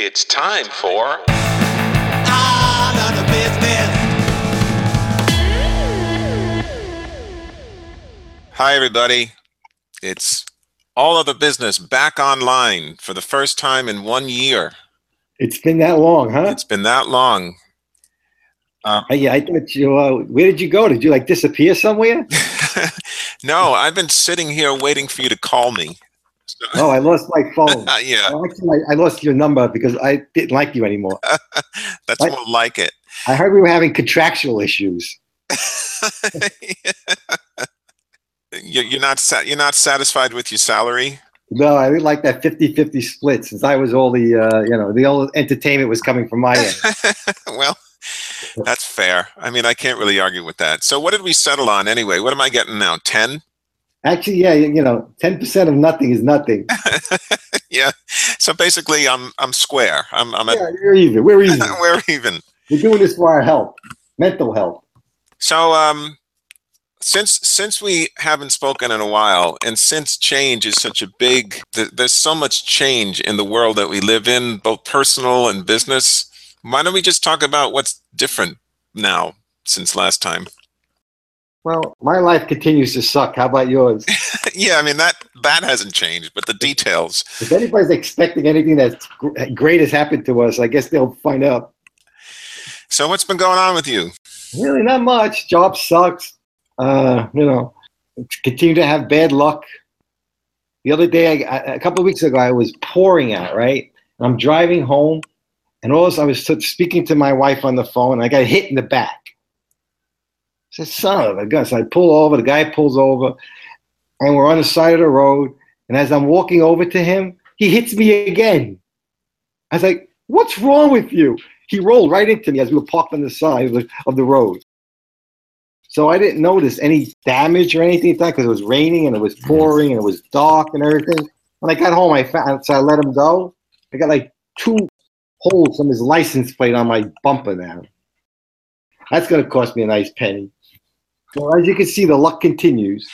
It's time for Out of the business. Hi, everybody. It's all of the business back online for the first time in one year. It's been that long, huh? It's been that long. Uh, yeah, I thought you. Uh, where did you go? Did you like disappear somewhere? no, I've been sitting here waiting for you to call me. Oh, I lost my phone. yeah, Well, actually, I, I lost your number because I didn't like you anymore. that's What? more like it. I heard we were having contractual issues. You- you're not you're not satisfied with your salary. No, I didn't like that 50-50 split since I was all the, uh, you know, the old entertainment was coming from my end. well, that's fair. I mean, I can't really argue with that. So, what did we settle on anyway? What am I getting now? Ten? Actually, yeah, you know, 10% of nothing is nothing. yeah. So basically, I'm I'm square. I'm I'm Yeah, you're even. We're even. we're even. We're doing this for our health, mental health. So um, since since we haven't spoken in a while, and since change is such a big, th- there's so much change in the world that we live in, both personal and business. Why don't we just talk about what's different now since last time? Well, my life continues to suck. How about yours? yeah, I mean that that hasn't changed, but the details. If anybody's expecting anything that's great has happened to us, I guess they'll find out. So what's been going on with you? Really, not much. Job sucks. Uh, you know, continue to have bad luck. The other day, I, a couple of weeks ago, I was pouring out, right? And I'm driving home, and all of a sudden, I was speaking to my wife on the phone, and I got hit in the back. Said, son of a gun. So I pull over, the guy pulls over, and we're on the side of the road. And as I'm walking over to him, he hits me again. I was like, what's wrong with you? He rolled right into me as we were parked on the side of the, of the road. So I didn't notice any damage or anything like that because it was raining and it was pouring and it was dark and everything. When I got home, I found so I let him go. I got like two holes from his license plate on my bumper now. That's going to cost me a nice penny. So as you can see, the luck continues.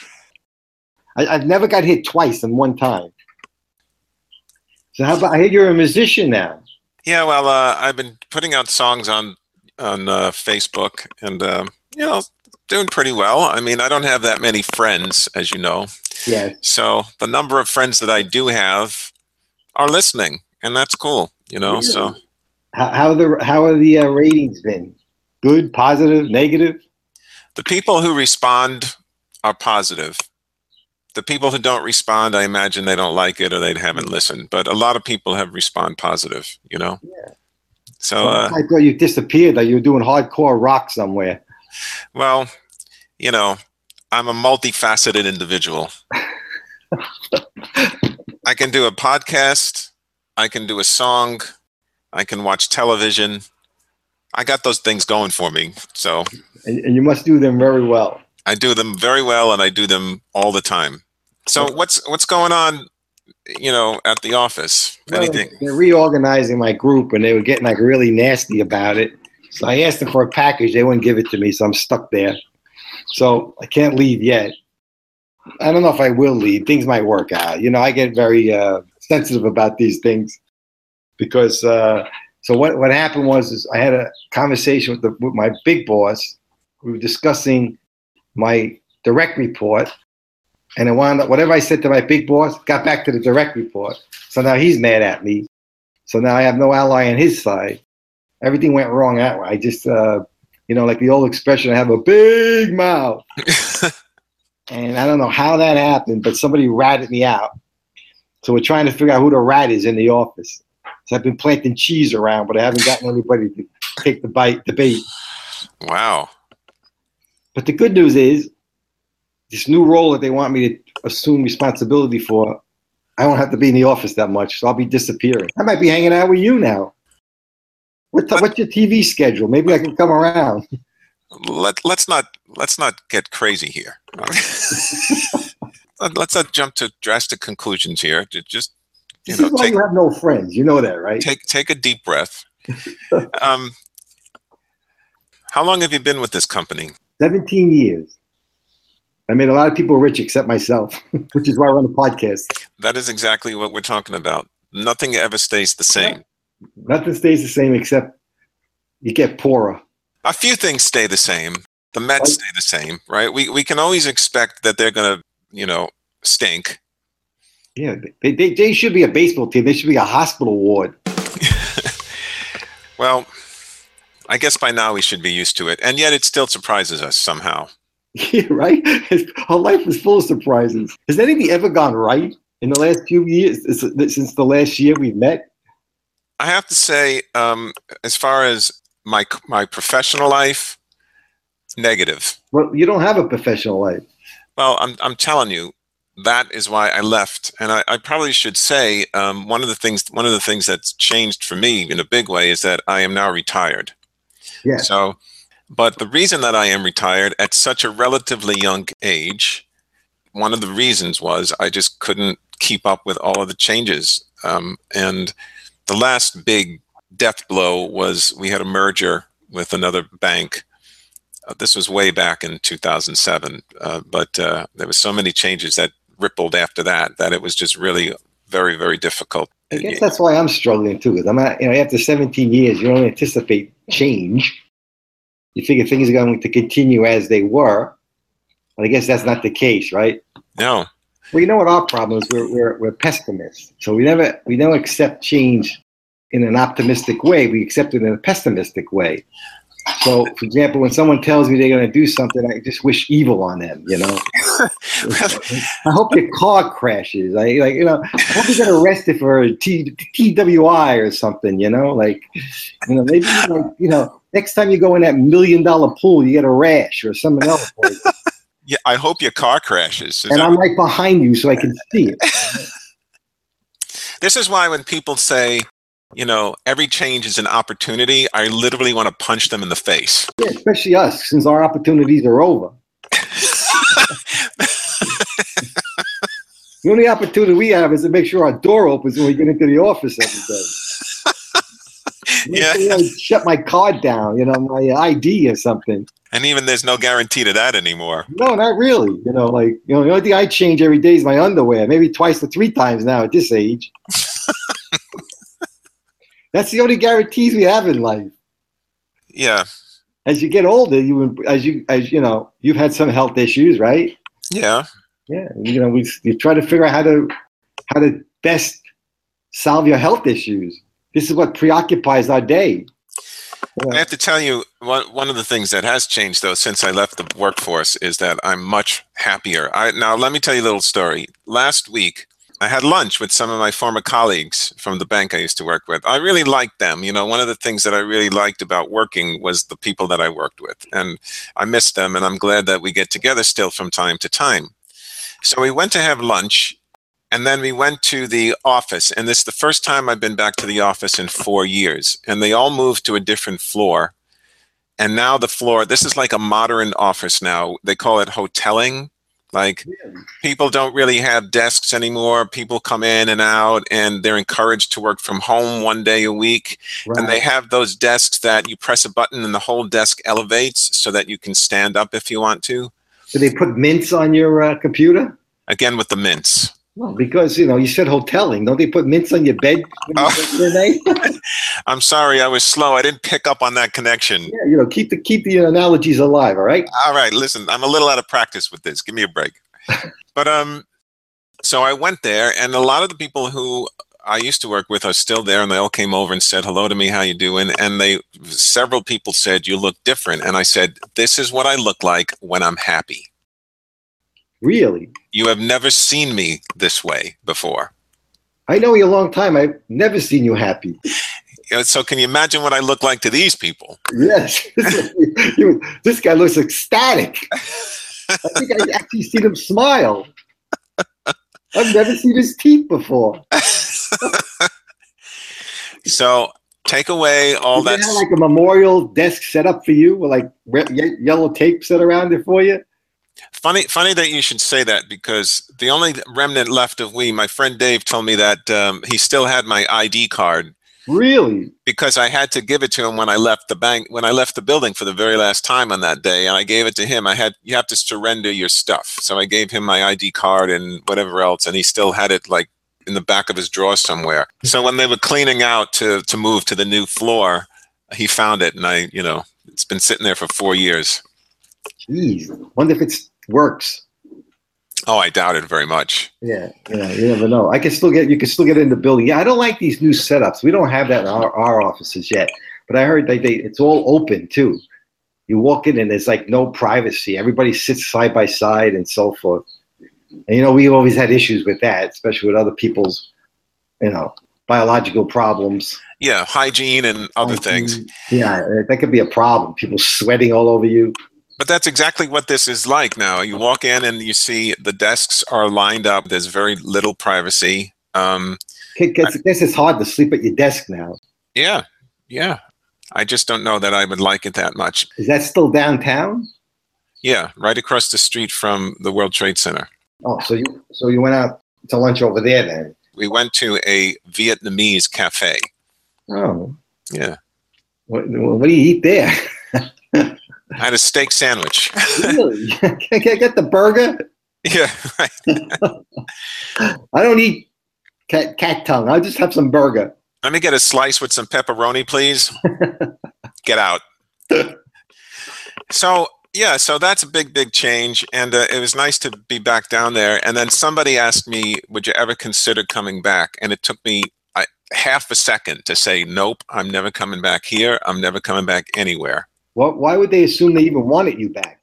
I, I've never got hit twice in one time. So how about I hear you're a musician now? Yeah, well, uh, I've been putting out songs on on uh, Facebook, and um, you know, doing pretty well. I mean, I don't have that many friends, as you know, Yeah. so the number of friends that I do have are listening, and that's cool. You know, so How, how the how are the uh, ratings been? Good, positive, negative? The people who respond are positive. The people who don't respond, I imagine they don't like it or they haven't listened. But a lot of people have respond positive. You know. Yeah. So. Uh, I thought you disappeared. That you were doing hardcore rock somewhere. Well, you know, I'm a multifaceted individual. I can do a podcast, I can do a song, I can watch television. I got those things going for me. So And, and you must do them very well. I do them very well and I do them all the time. So what's what's going on, you know, at the office? Well, Anything? They're reorganizing my group, and they were getting like really nasty about it. So I asked them for a package. They wouldn't give it to me, so I'm stuck there. So I can't leave yet. I don't know if I will leave. Things might work out. You know, I get very uh, sensitive about these things because. Uh, so what what happened was is I had a conversation with the with my big boss. We were discussing my direct report, and it wound up whatever I said to my big boss got back to the direct report. So now he's mad at me. So now I have no ally on his side. Everything went wrong that way. I just, uh, you know, like the old expression, I have a big mouth. and I don't know how that happened, but somebody ratted me out. So we're trying to figure out who the rat is in the office. So I've been planting cheese around, but I haven't gotten anybody to take the bite, the bait. Wow. But the good news is, this new role that they want me to assume responsibility for, I won't have to be in the office that much, so I'll be disappearing. I might be hanging out with you now. What t- what's your TV schedule? Maybe I can come around. Let let's not let's not get crazy here. let's not jump to drastic conclusions here. Just you This know, is why take you have no friends. You know that, right? take take a deep breath. Um, how long have you been with this company? 17 years. I made a lot of people rich except myself, which is why I run a podcast. That is exactly what we're talking about. Nothing ever stays the same. Nothing stays the same except you get poorer. A few things stay the same. The Mets stay the same, right? We we can always expect that they're going to, you know, stink. Yeah, they, they, they should be a baseball team. They should be a hospital ward. Well, I guess by now we should be used to it, and yet it still surprises us somehow. Yeah, right? Our life is full of surprises. Has anything ever gone right in the last few years, since the last year we've met? I have to say, um, as far as my my professional life, negative. Well, you don't have a professional life. Well, I'm I'm telling you, that is why I left. And I, I probably should say um, one of the things one of the things that's changed for me in a big way is that I am now retired. Yeah. So, but the reason that I am retired at such a relatively young age, one of the reasons was I just couldn't keep up with all of the changes. Um, and the last big death blow was we had a merger with another bank. Uh, this was way back in 2007, uh, but uh, there was so many changes that rippled after that that it was just really very very difficult. I guess that's why I'm struggling too. I'm not, you know, after 17 years, you don't anticipate change. You figure things are going to continue as they were, but I guess that's not the case, right? No. Well, you know what our problem is? We're we're, we're pessimists, so we never we don't accept change in an optimistic way. We accept it in a pessimistic way. So, for example, when someone tells me they're going to do something, I just wish evil on them. You know, I hope your car crashes. I like, you know, I hope you get arrested for a T, TWI or something. You know, like, you know, maybe like, you know, next time you go in that million dollar pool, you get a rash or something else. Yeah, I hope your car crashes. Is and I'm right behind you, so I can see it. this is why when people say, you know, every change is an opportunity, I literally want to punch them in the face. Yeah, especially us, since our opportunities are over. The only opportunity we have is to make sure our door opens when we get into the office every day. Yeah. sure shut my card down, you know, my uh, ID or something. And even there's no guarantee to that anymore. No, not really. You know, like you know, the only thing I change every day is my underwear, maybe twice or three times now at this age. That's the only guarantees we have in life. Yeah. As you get older, you as you as you know, you've had some health issues, right? Yeah. Yeah, you know, we you try to figure out how to how to best solve your health issues. This is what preoccupies our day. I have to tell you, one, one of the things that has changed, though, since I left the workforce is that I'm much happier. I, now, let me tell you a little story. Last week, I had lunch with some of my former colleagues from the bank I used to work with. I really liked them. You know, one of the things that I really liked about working was the people that I worked with. And I miss them, and I'm glad that we get together still from time to time. So we went to have lunch, and then we went to the office. And this is the first time I've been back to the office in four years. And they all moved to a different floor. And now the floor, this is like a modern office now. They call it hoteling. Like people don't really have desks anymore. People come in and out and they're encouraged to work from home one day a week. And they have those desks that you press a button and the whole desk elevates so that you can stand up if you want to. Do they put mints on your uh, computer? Again with the mints. Well, because you know you said hoteling. Don't they put mints on your bed? you Oh. go for the night? I'm sorry, I was slow. I didn't pick up on that connection. yeah, you know, keep the keep the analogies alive. All right. All right, listen, I'm a little out of practice with this. Give me a break. but um so I went there and a lot of the people who I used to work with are still there and they all came over and said hello to me, how you doing? And they several people said you look different and I said this is what I look like when I'm happy. Really, You have never seen me this way before. I know you a long time. I've never seen you happy. So can you imagine what I look like to these people? Yes, You- this guy looks ecstatic. I think I actually seen him smile. I've never seen his teeth before. So take away all that like a memorial desk set up for you with like re- yellow tape set around it for you? Funny, funny that you should say that because the only remnant left of we, my friend Dave told me that um, he still had my ID card Really? because I had to give it to him when I left the bank, when I left the building for the very last time on that day, and I gave it to him. I had you have to surrender your stuff, so I gave him my ID card and whatever else, and he still had it like in the back of his drawer somewhere. So when they were cleaning out to to move to the new floor, he found it, and I, you know, it's been sitting there for four years. Jeez, wonder if it works. Oh, I doubt it very much. Yeah, yeah, you never know. I can still get you can still get in the building. Yeah, I don't like these new setups. We don't have that in our, our offices yet. But I heard that they it's all open too. You walk in and there's like no privacy. Everybody sits side by side and so forth. And you know, we've always had issues with that, especially with other people's, you know, biological problems. Yeah, hygiene and other things. Yeah, that could be a problem. People sweating all over you. But that's exactly what this is like now. You walk in and you see the desks are lined up. There's very little privacy. Um, I guess it's hard to sleep at your desk now. yeah, yeah. I just don't know that I would like it that much. Is that still downtown? Yeah, right across the street from the World Trade Center. Oh, so you so you went out to lunch over there then? We went to a Vietnamese cafe. Oh, Yeah. what, what do you eat there? I had a steak sandwich. really? Can I get the burger? yeah, right. I don't eat cat, cat tongue. I'll just have some burger. Let me get a slice with some pepperoni, please. get out. So, yeah, so that's a big, big change. And uh, it was nice to be back down there. And then somebody asked me, Would you ever consider coming back? And it took me I, half a second to say, Nope, I'm never coming back here. I'm never coming back anywhere. What, why would they assume they even wanted you back?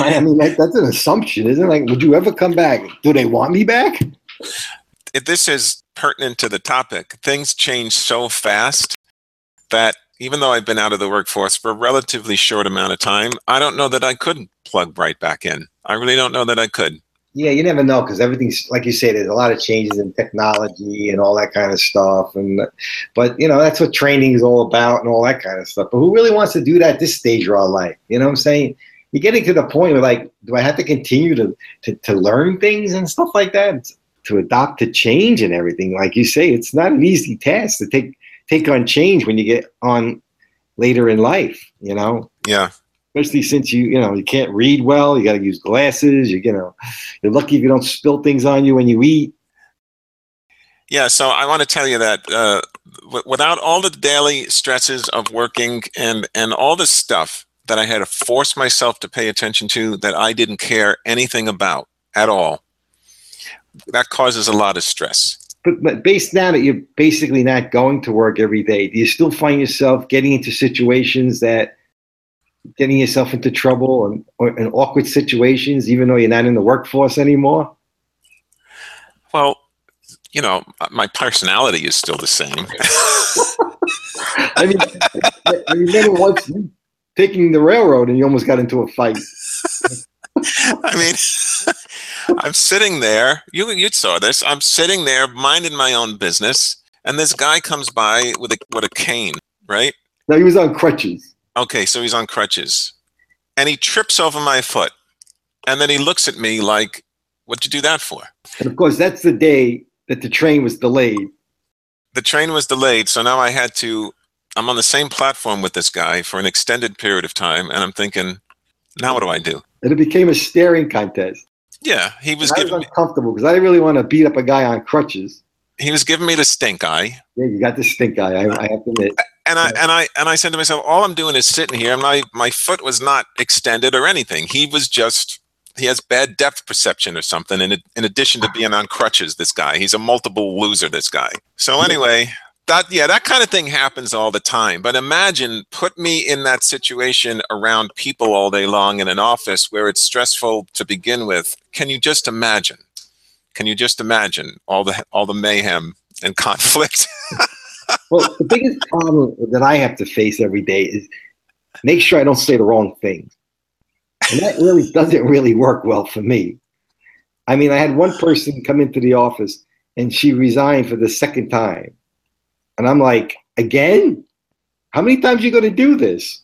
I mean, that, that's an assumption, isn't it? Like, would you ever come back? Do they want me back? If this is pertinent to the topic, things change so fast that even though I've been out of the workforce for a relatively short amount of time, I don't know that I could plug right back in. I really don't know that I could. Yeah, you never know because everything's like you say. There's a lot of changes in technology and all that kind of stuff. And but you know that's what training is all about and all that kind of stuff. But who really wants to do that at this stage of our life? You know what I'm saying? You're getting to the point where like, do I have to continue to to, to learn things and stuff like that? To adopt to change and everything, like you say, it's not an easy task to take take on change when you get on later in life. You know, Yeah. especially since you you know you can't read well you got to use glasses you, you know you're lucky if you don't spill things on you when you eat Yeah, so I want to tell you that uh, w- without all the daily stresses of working and and all the stuff that I had to force myself to pay attention to that I didn't care anything about at all, that causes a lot of stress. But, but based now that you're basically not going to work every day do you still find yourself getting into situations that getting yourself into trouble and or in awkward situations even though you're not in the workforce anymore Well, you know, my personality is still the same. i mean i remember once taking the railroad and you almost got into a fight I mean, I'm sitting there. You you saw this. I'm sitting there minding my own business, and this guy comes by with a with a cane, right? now he was on crutches Okay, so he's on crutches, and he trips over my foot, and then he looks at me like, "What'd you do that for?" and of course that's the day that the train was delayed The train was delayed, so now I had to. I'm on the same platform with this guy for an extended period of time, and I'm thinking, now what do I do? and it became a staring contest Yeah, he was I was me, uncomfortable because I didn't really want to beat up a guy on crutches. he was giving me the stink eye. Yeah, you got the stink eye. I, I have to admit. and I and I and I said to myself, all I'm doing is sitting here. My my foot was not extended or anything. He was just he has bad depth perception or something. In in addition to being on crutches, this guy he's a multiple loser. This guy. So anyway, that yeah, that kind of thing happens all the time. But imagine put me in that situation around people all day long in an office where it's stressful to begin with. Can you just imagine? Can you just imagine all the all the mayhem and conflict? Well, the biggest problem that I have to face every day is make sure I don't say the wrong things. And that really doesn't really work well for me. I mean, I had one person come into the office and she resigned for the second time. And I'm like, again? How many times are you going to do this?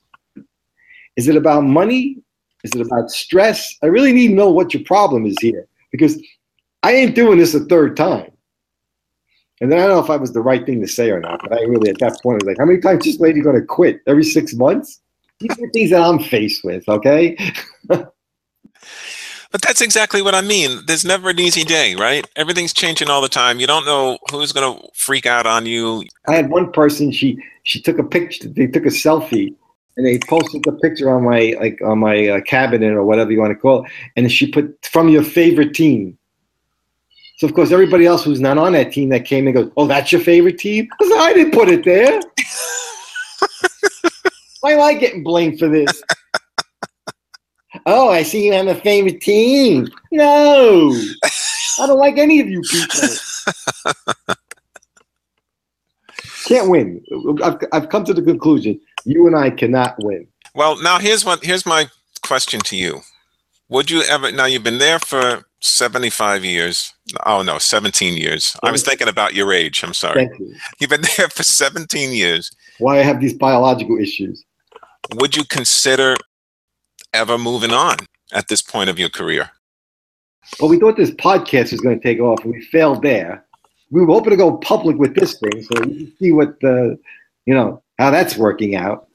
Is it about money? Is it about stress? I really need to know what your problem is here because I ain't doing this a third time. And then I don't know if I was the right thing to say or not, but I really at that point was like, how many times is this lady going to quit? Every six months? These are things that I'm faced with, okay? But that's exactly what I mean. There's never an easy day, right? Everything's changing all the time. You don't know who's going to freak out on you. I had one person. She she took a picture. They took a selfie, and they posted the picture on my like on my uh, cabinet or whatever you want to call it. And she put from your favorite team. So of course everybody else who's not on that team that came and goes, "Oh, that's your favorite team?" I, said, I didn't put it there. Why am I getting blamed for this? Oh, I see you on the favorite team. No, I don't like any of you people. Can't win. I've, I've come to the conclusion you and I cannot win. Well, now here's what here's my question to you. Would you ever now you've been there for 75 years. Oh no, 17 years. I was thinking about your age. I'm sorry. Thank you. You've been there for 17 years. Why I have these biological issues. Would you consider ever moving on at this point of your career? Well, we thought this podcast was going to take off, and we failed there. We were hoping to go public with this thing, so we can see what the, you know, how that's working out.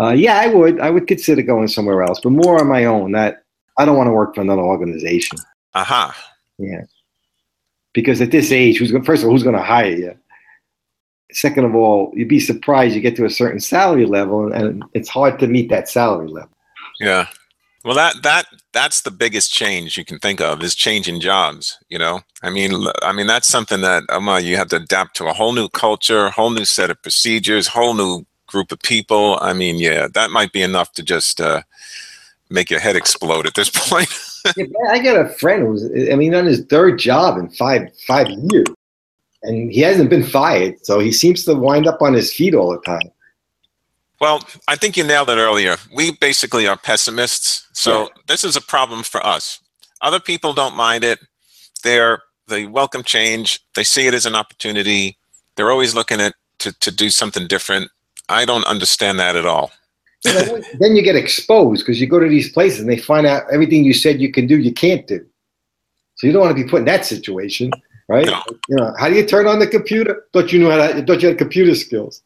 Uh, yeah, I would. I would consider going somewhere else, but more on my own. That I don't want to work for another organization. Aha. Yeah, because at this age, who's going? First of all, who's going to hire you? Second of all, you'd be surprised you get to a certain salary level, and, and it's hard to meet that salary level. Yeah. Well, that that that's the biggest change you can think of is changing jobs. You know, I mean, I mean that's something that um, you have to adapt to a whole new culture, whole new set of procedures, whole new group of people. I mean, yeah, that might be enough to just uh, make your head explode at this point. Yeah, I got a friend who's, I mean, on his third job in five five years, and he hasn't been fired, so he seems to wind up on his feet all the time. Well, I think you nailed it earlier. We basically are pessimists. So this is a problem for us. Other people don't mind it. They're they welcome change. They see it as an opportunity. They're always looking at to, to do something different. I don't understand that at all. Then you get exposed because you go to these places and they find out everything you said you can do, you can't do. So you don't want to be put in that situation, right? No. You know, how do you turn on the computer? Thought you knew how to, thought you had computer skills.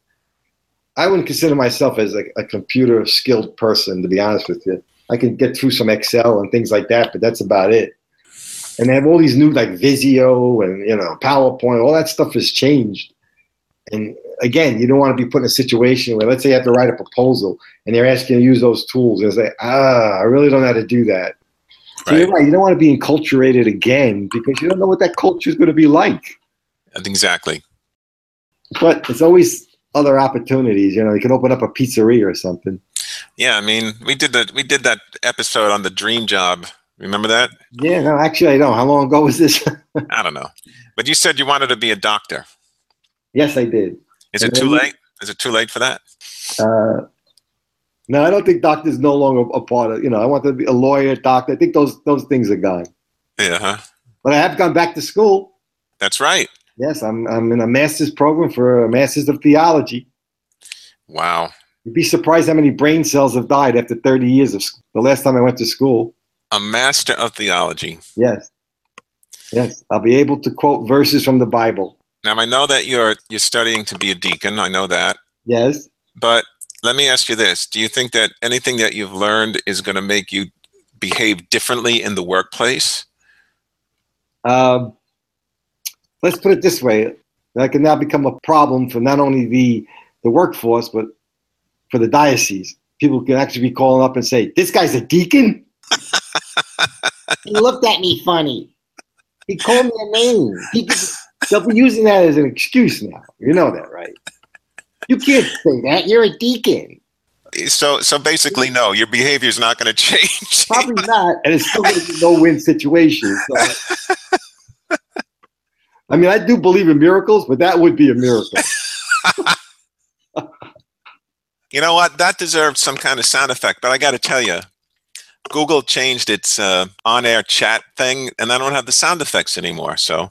I wouldn't consider myself as a, a computer skilled person, to be honest with you. I can get through some Excel and things like that, but that's about it. And they have all these new like Visio and you know PowerPoint, all that stuff has changed. And again, you don't want to be put in a situation where, let's say, you have to write a proposal and they're asking you to use those tools. And it's like, ah, I really don't know how to do that. So you're right. You don't want to be enculturated again because you don't know what that culture is going to be like. Exactly. But it's always other opportunities. You know, you can open up a pizzeria or something. Yeah, I mean, we did that. We did that episode on the dream job. Remember that? Yeah, no, actually, I don't. How long ago was this? I don't know. But you said you wanted to be a doctor. yes, I did. Is it too then- late? Is it too late for that? Uh, no, I don't think doctor's no longer a part of. You know, I want to be a lawyer, doctor. I think those those things are gone. Yeah, huh? But I have gone back to school. That's right. Yes, I'm I'm in a master's program for a master's of theology. Wow. You'd be surprised how many brain cells have died after 30 years of school. The last time I went to school. A master of theology. Yes. Yes, I'll be able to quote verses from the Bible. Now I know that you're you're studying to be a deacon. I know that. Yes. But let me ask you this: Do you think that anything that you've learned is going to make you behave differently in the workplace? Um, let's put it this way: that can now become a problem for not only the the workforce, but for the diocese. People can actually be calling up and say, "This guy's a deacon." he looked at me funny. He called me a name. He could, they'll be using that as an excuse now. You know that, right? You can't say that. You're a deacon. So, so basically, no, your behavior is not going to change. Probably not, and it's still going to be a no-win situation. So. I mean, I do believe in miracles, but that would be a miracle. You know what? That deserves some kind of sound effect. But I got to tell you, Google changed its uh, on-air chat thing, and I don't have the sound effects anymore. So,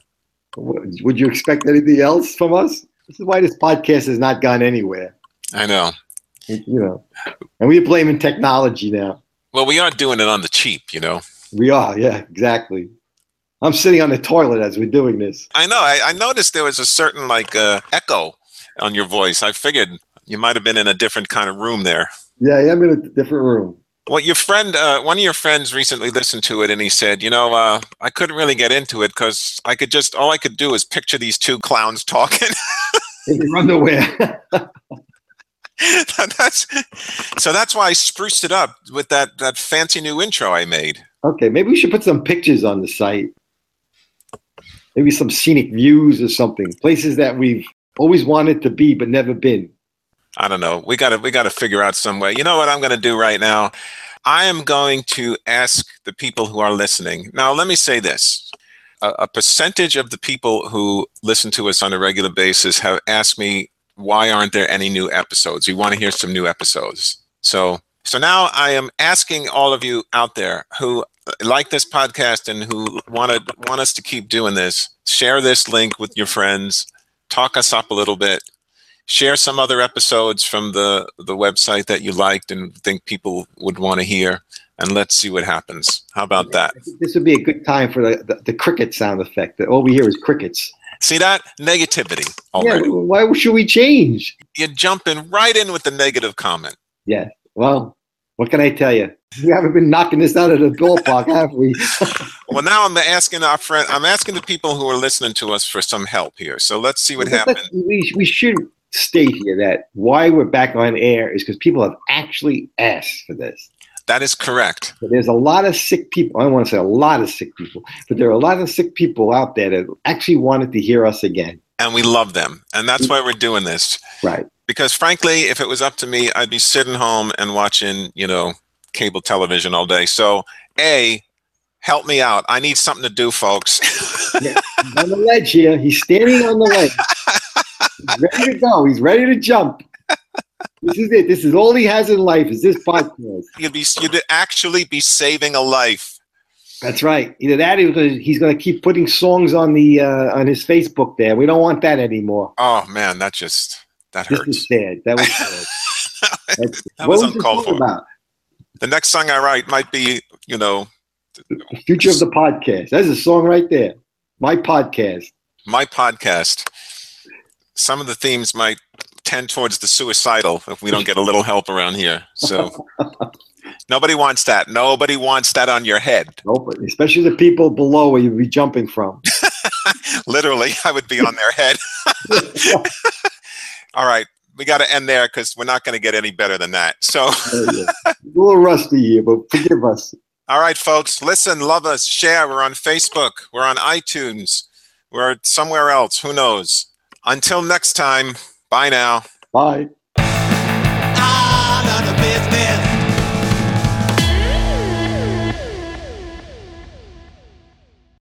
Would would you expect anything else from us? This is why this podcast has not gone anywhere. I know. You know, and we're blaming technology now. Well, we are doing it on the cheap, you know. We are, yeah, exactly. I'm sitting on the toilet as we're doing this. I know. I, I noticed there was a certain like uh, echo on your voice. I figured you might have been in a different kind of room there. Yeah, I am in a different room. Well, your friend, uh, one of your friends recently listened to it and he said, you know, uh, I couldn't really get into it because I could just, all I could do is picture these two clowns talking. In your underwear. that's, so that's why I spruced it up with that, that fancy new intro I made. okay, maybe we should put some pictures on the site. Maybe some scenic views or something. Places that we've always wanted to be but never been. I don't know. We gotta we gotta figure out some way. You know what I'm gonna do right now? I am going to ask the people who are listening. Now, let me say this. A, a percentage of the people who listen to us on a regular basis have asked me why aren't there any new episodes? We want to hear some new episodes. So so now I am asking all of you out there who like this podcast and who want to want us to keep doing this, share this link with your friends, talk us up a little bit share some other episodes from the the website that you liked and think people would want to hear and let's see what happens how about that this would be a good time for the, the, the cricket sound effect. That All we hear is crickets. see that negativity Yeah, why should we change? you're jumping right in with the negative comment Yeah. Well, what can I tell you? We haven't been knocking this out of the ballpark, have we? well now i'm asking our friend i'm asking the people who are listening to us for some help here so let's see what happens We, we should state here that why we're back on air is because people have actually asked for this. that is correct But there's a lot of sick people. I don't want to say a lot of sick people, but there are a lot of sick people out there that actually wanted to hear us again. and we love them and that's why we're doing this Right. because frankly if it was up to me i'd be sitting home and watching you know cable television all day so a help me out i need something to do folks He's on the ledge here. He's standing on the ledge. He's ready to go. He's ready to jump. This is it. This is all he has in life is this podcast. you'd be you'd actually be saving a life That's right. Either that or he's going to keep putting songs on the uh, on his Facebook there. We don't want that anymore. oh man that just that This hurts is sad. That was sad. That was uncalled for. about? The next song i write might be you know Future of the podcast. That's a song right there. My podcast. my podcast some of the themes might tend towards the suicidal if we don't get a little help around here so nobody wants that nobody wants that on your head Nope. Especially the people below where you'd be jumping from. literally i would be on their head all right we got to end there because we're not going to get any better than that so Oh, yeah. A little rusty here, but forgive us. all right folks listen love us share we're on facebook we're on itunes we're somewhere else who knows until next time bye now Bye.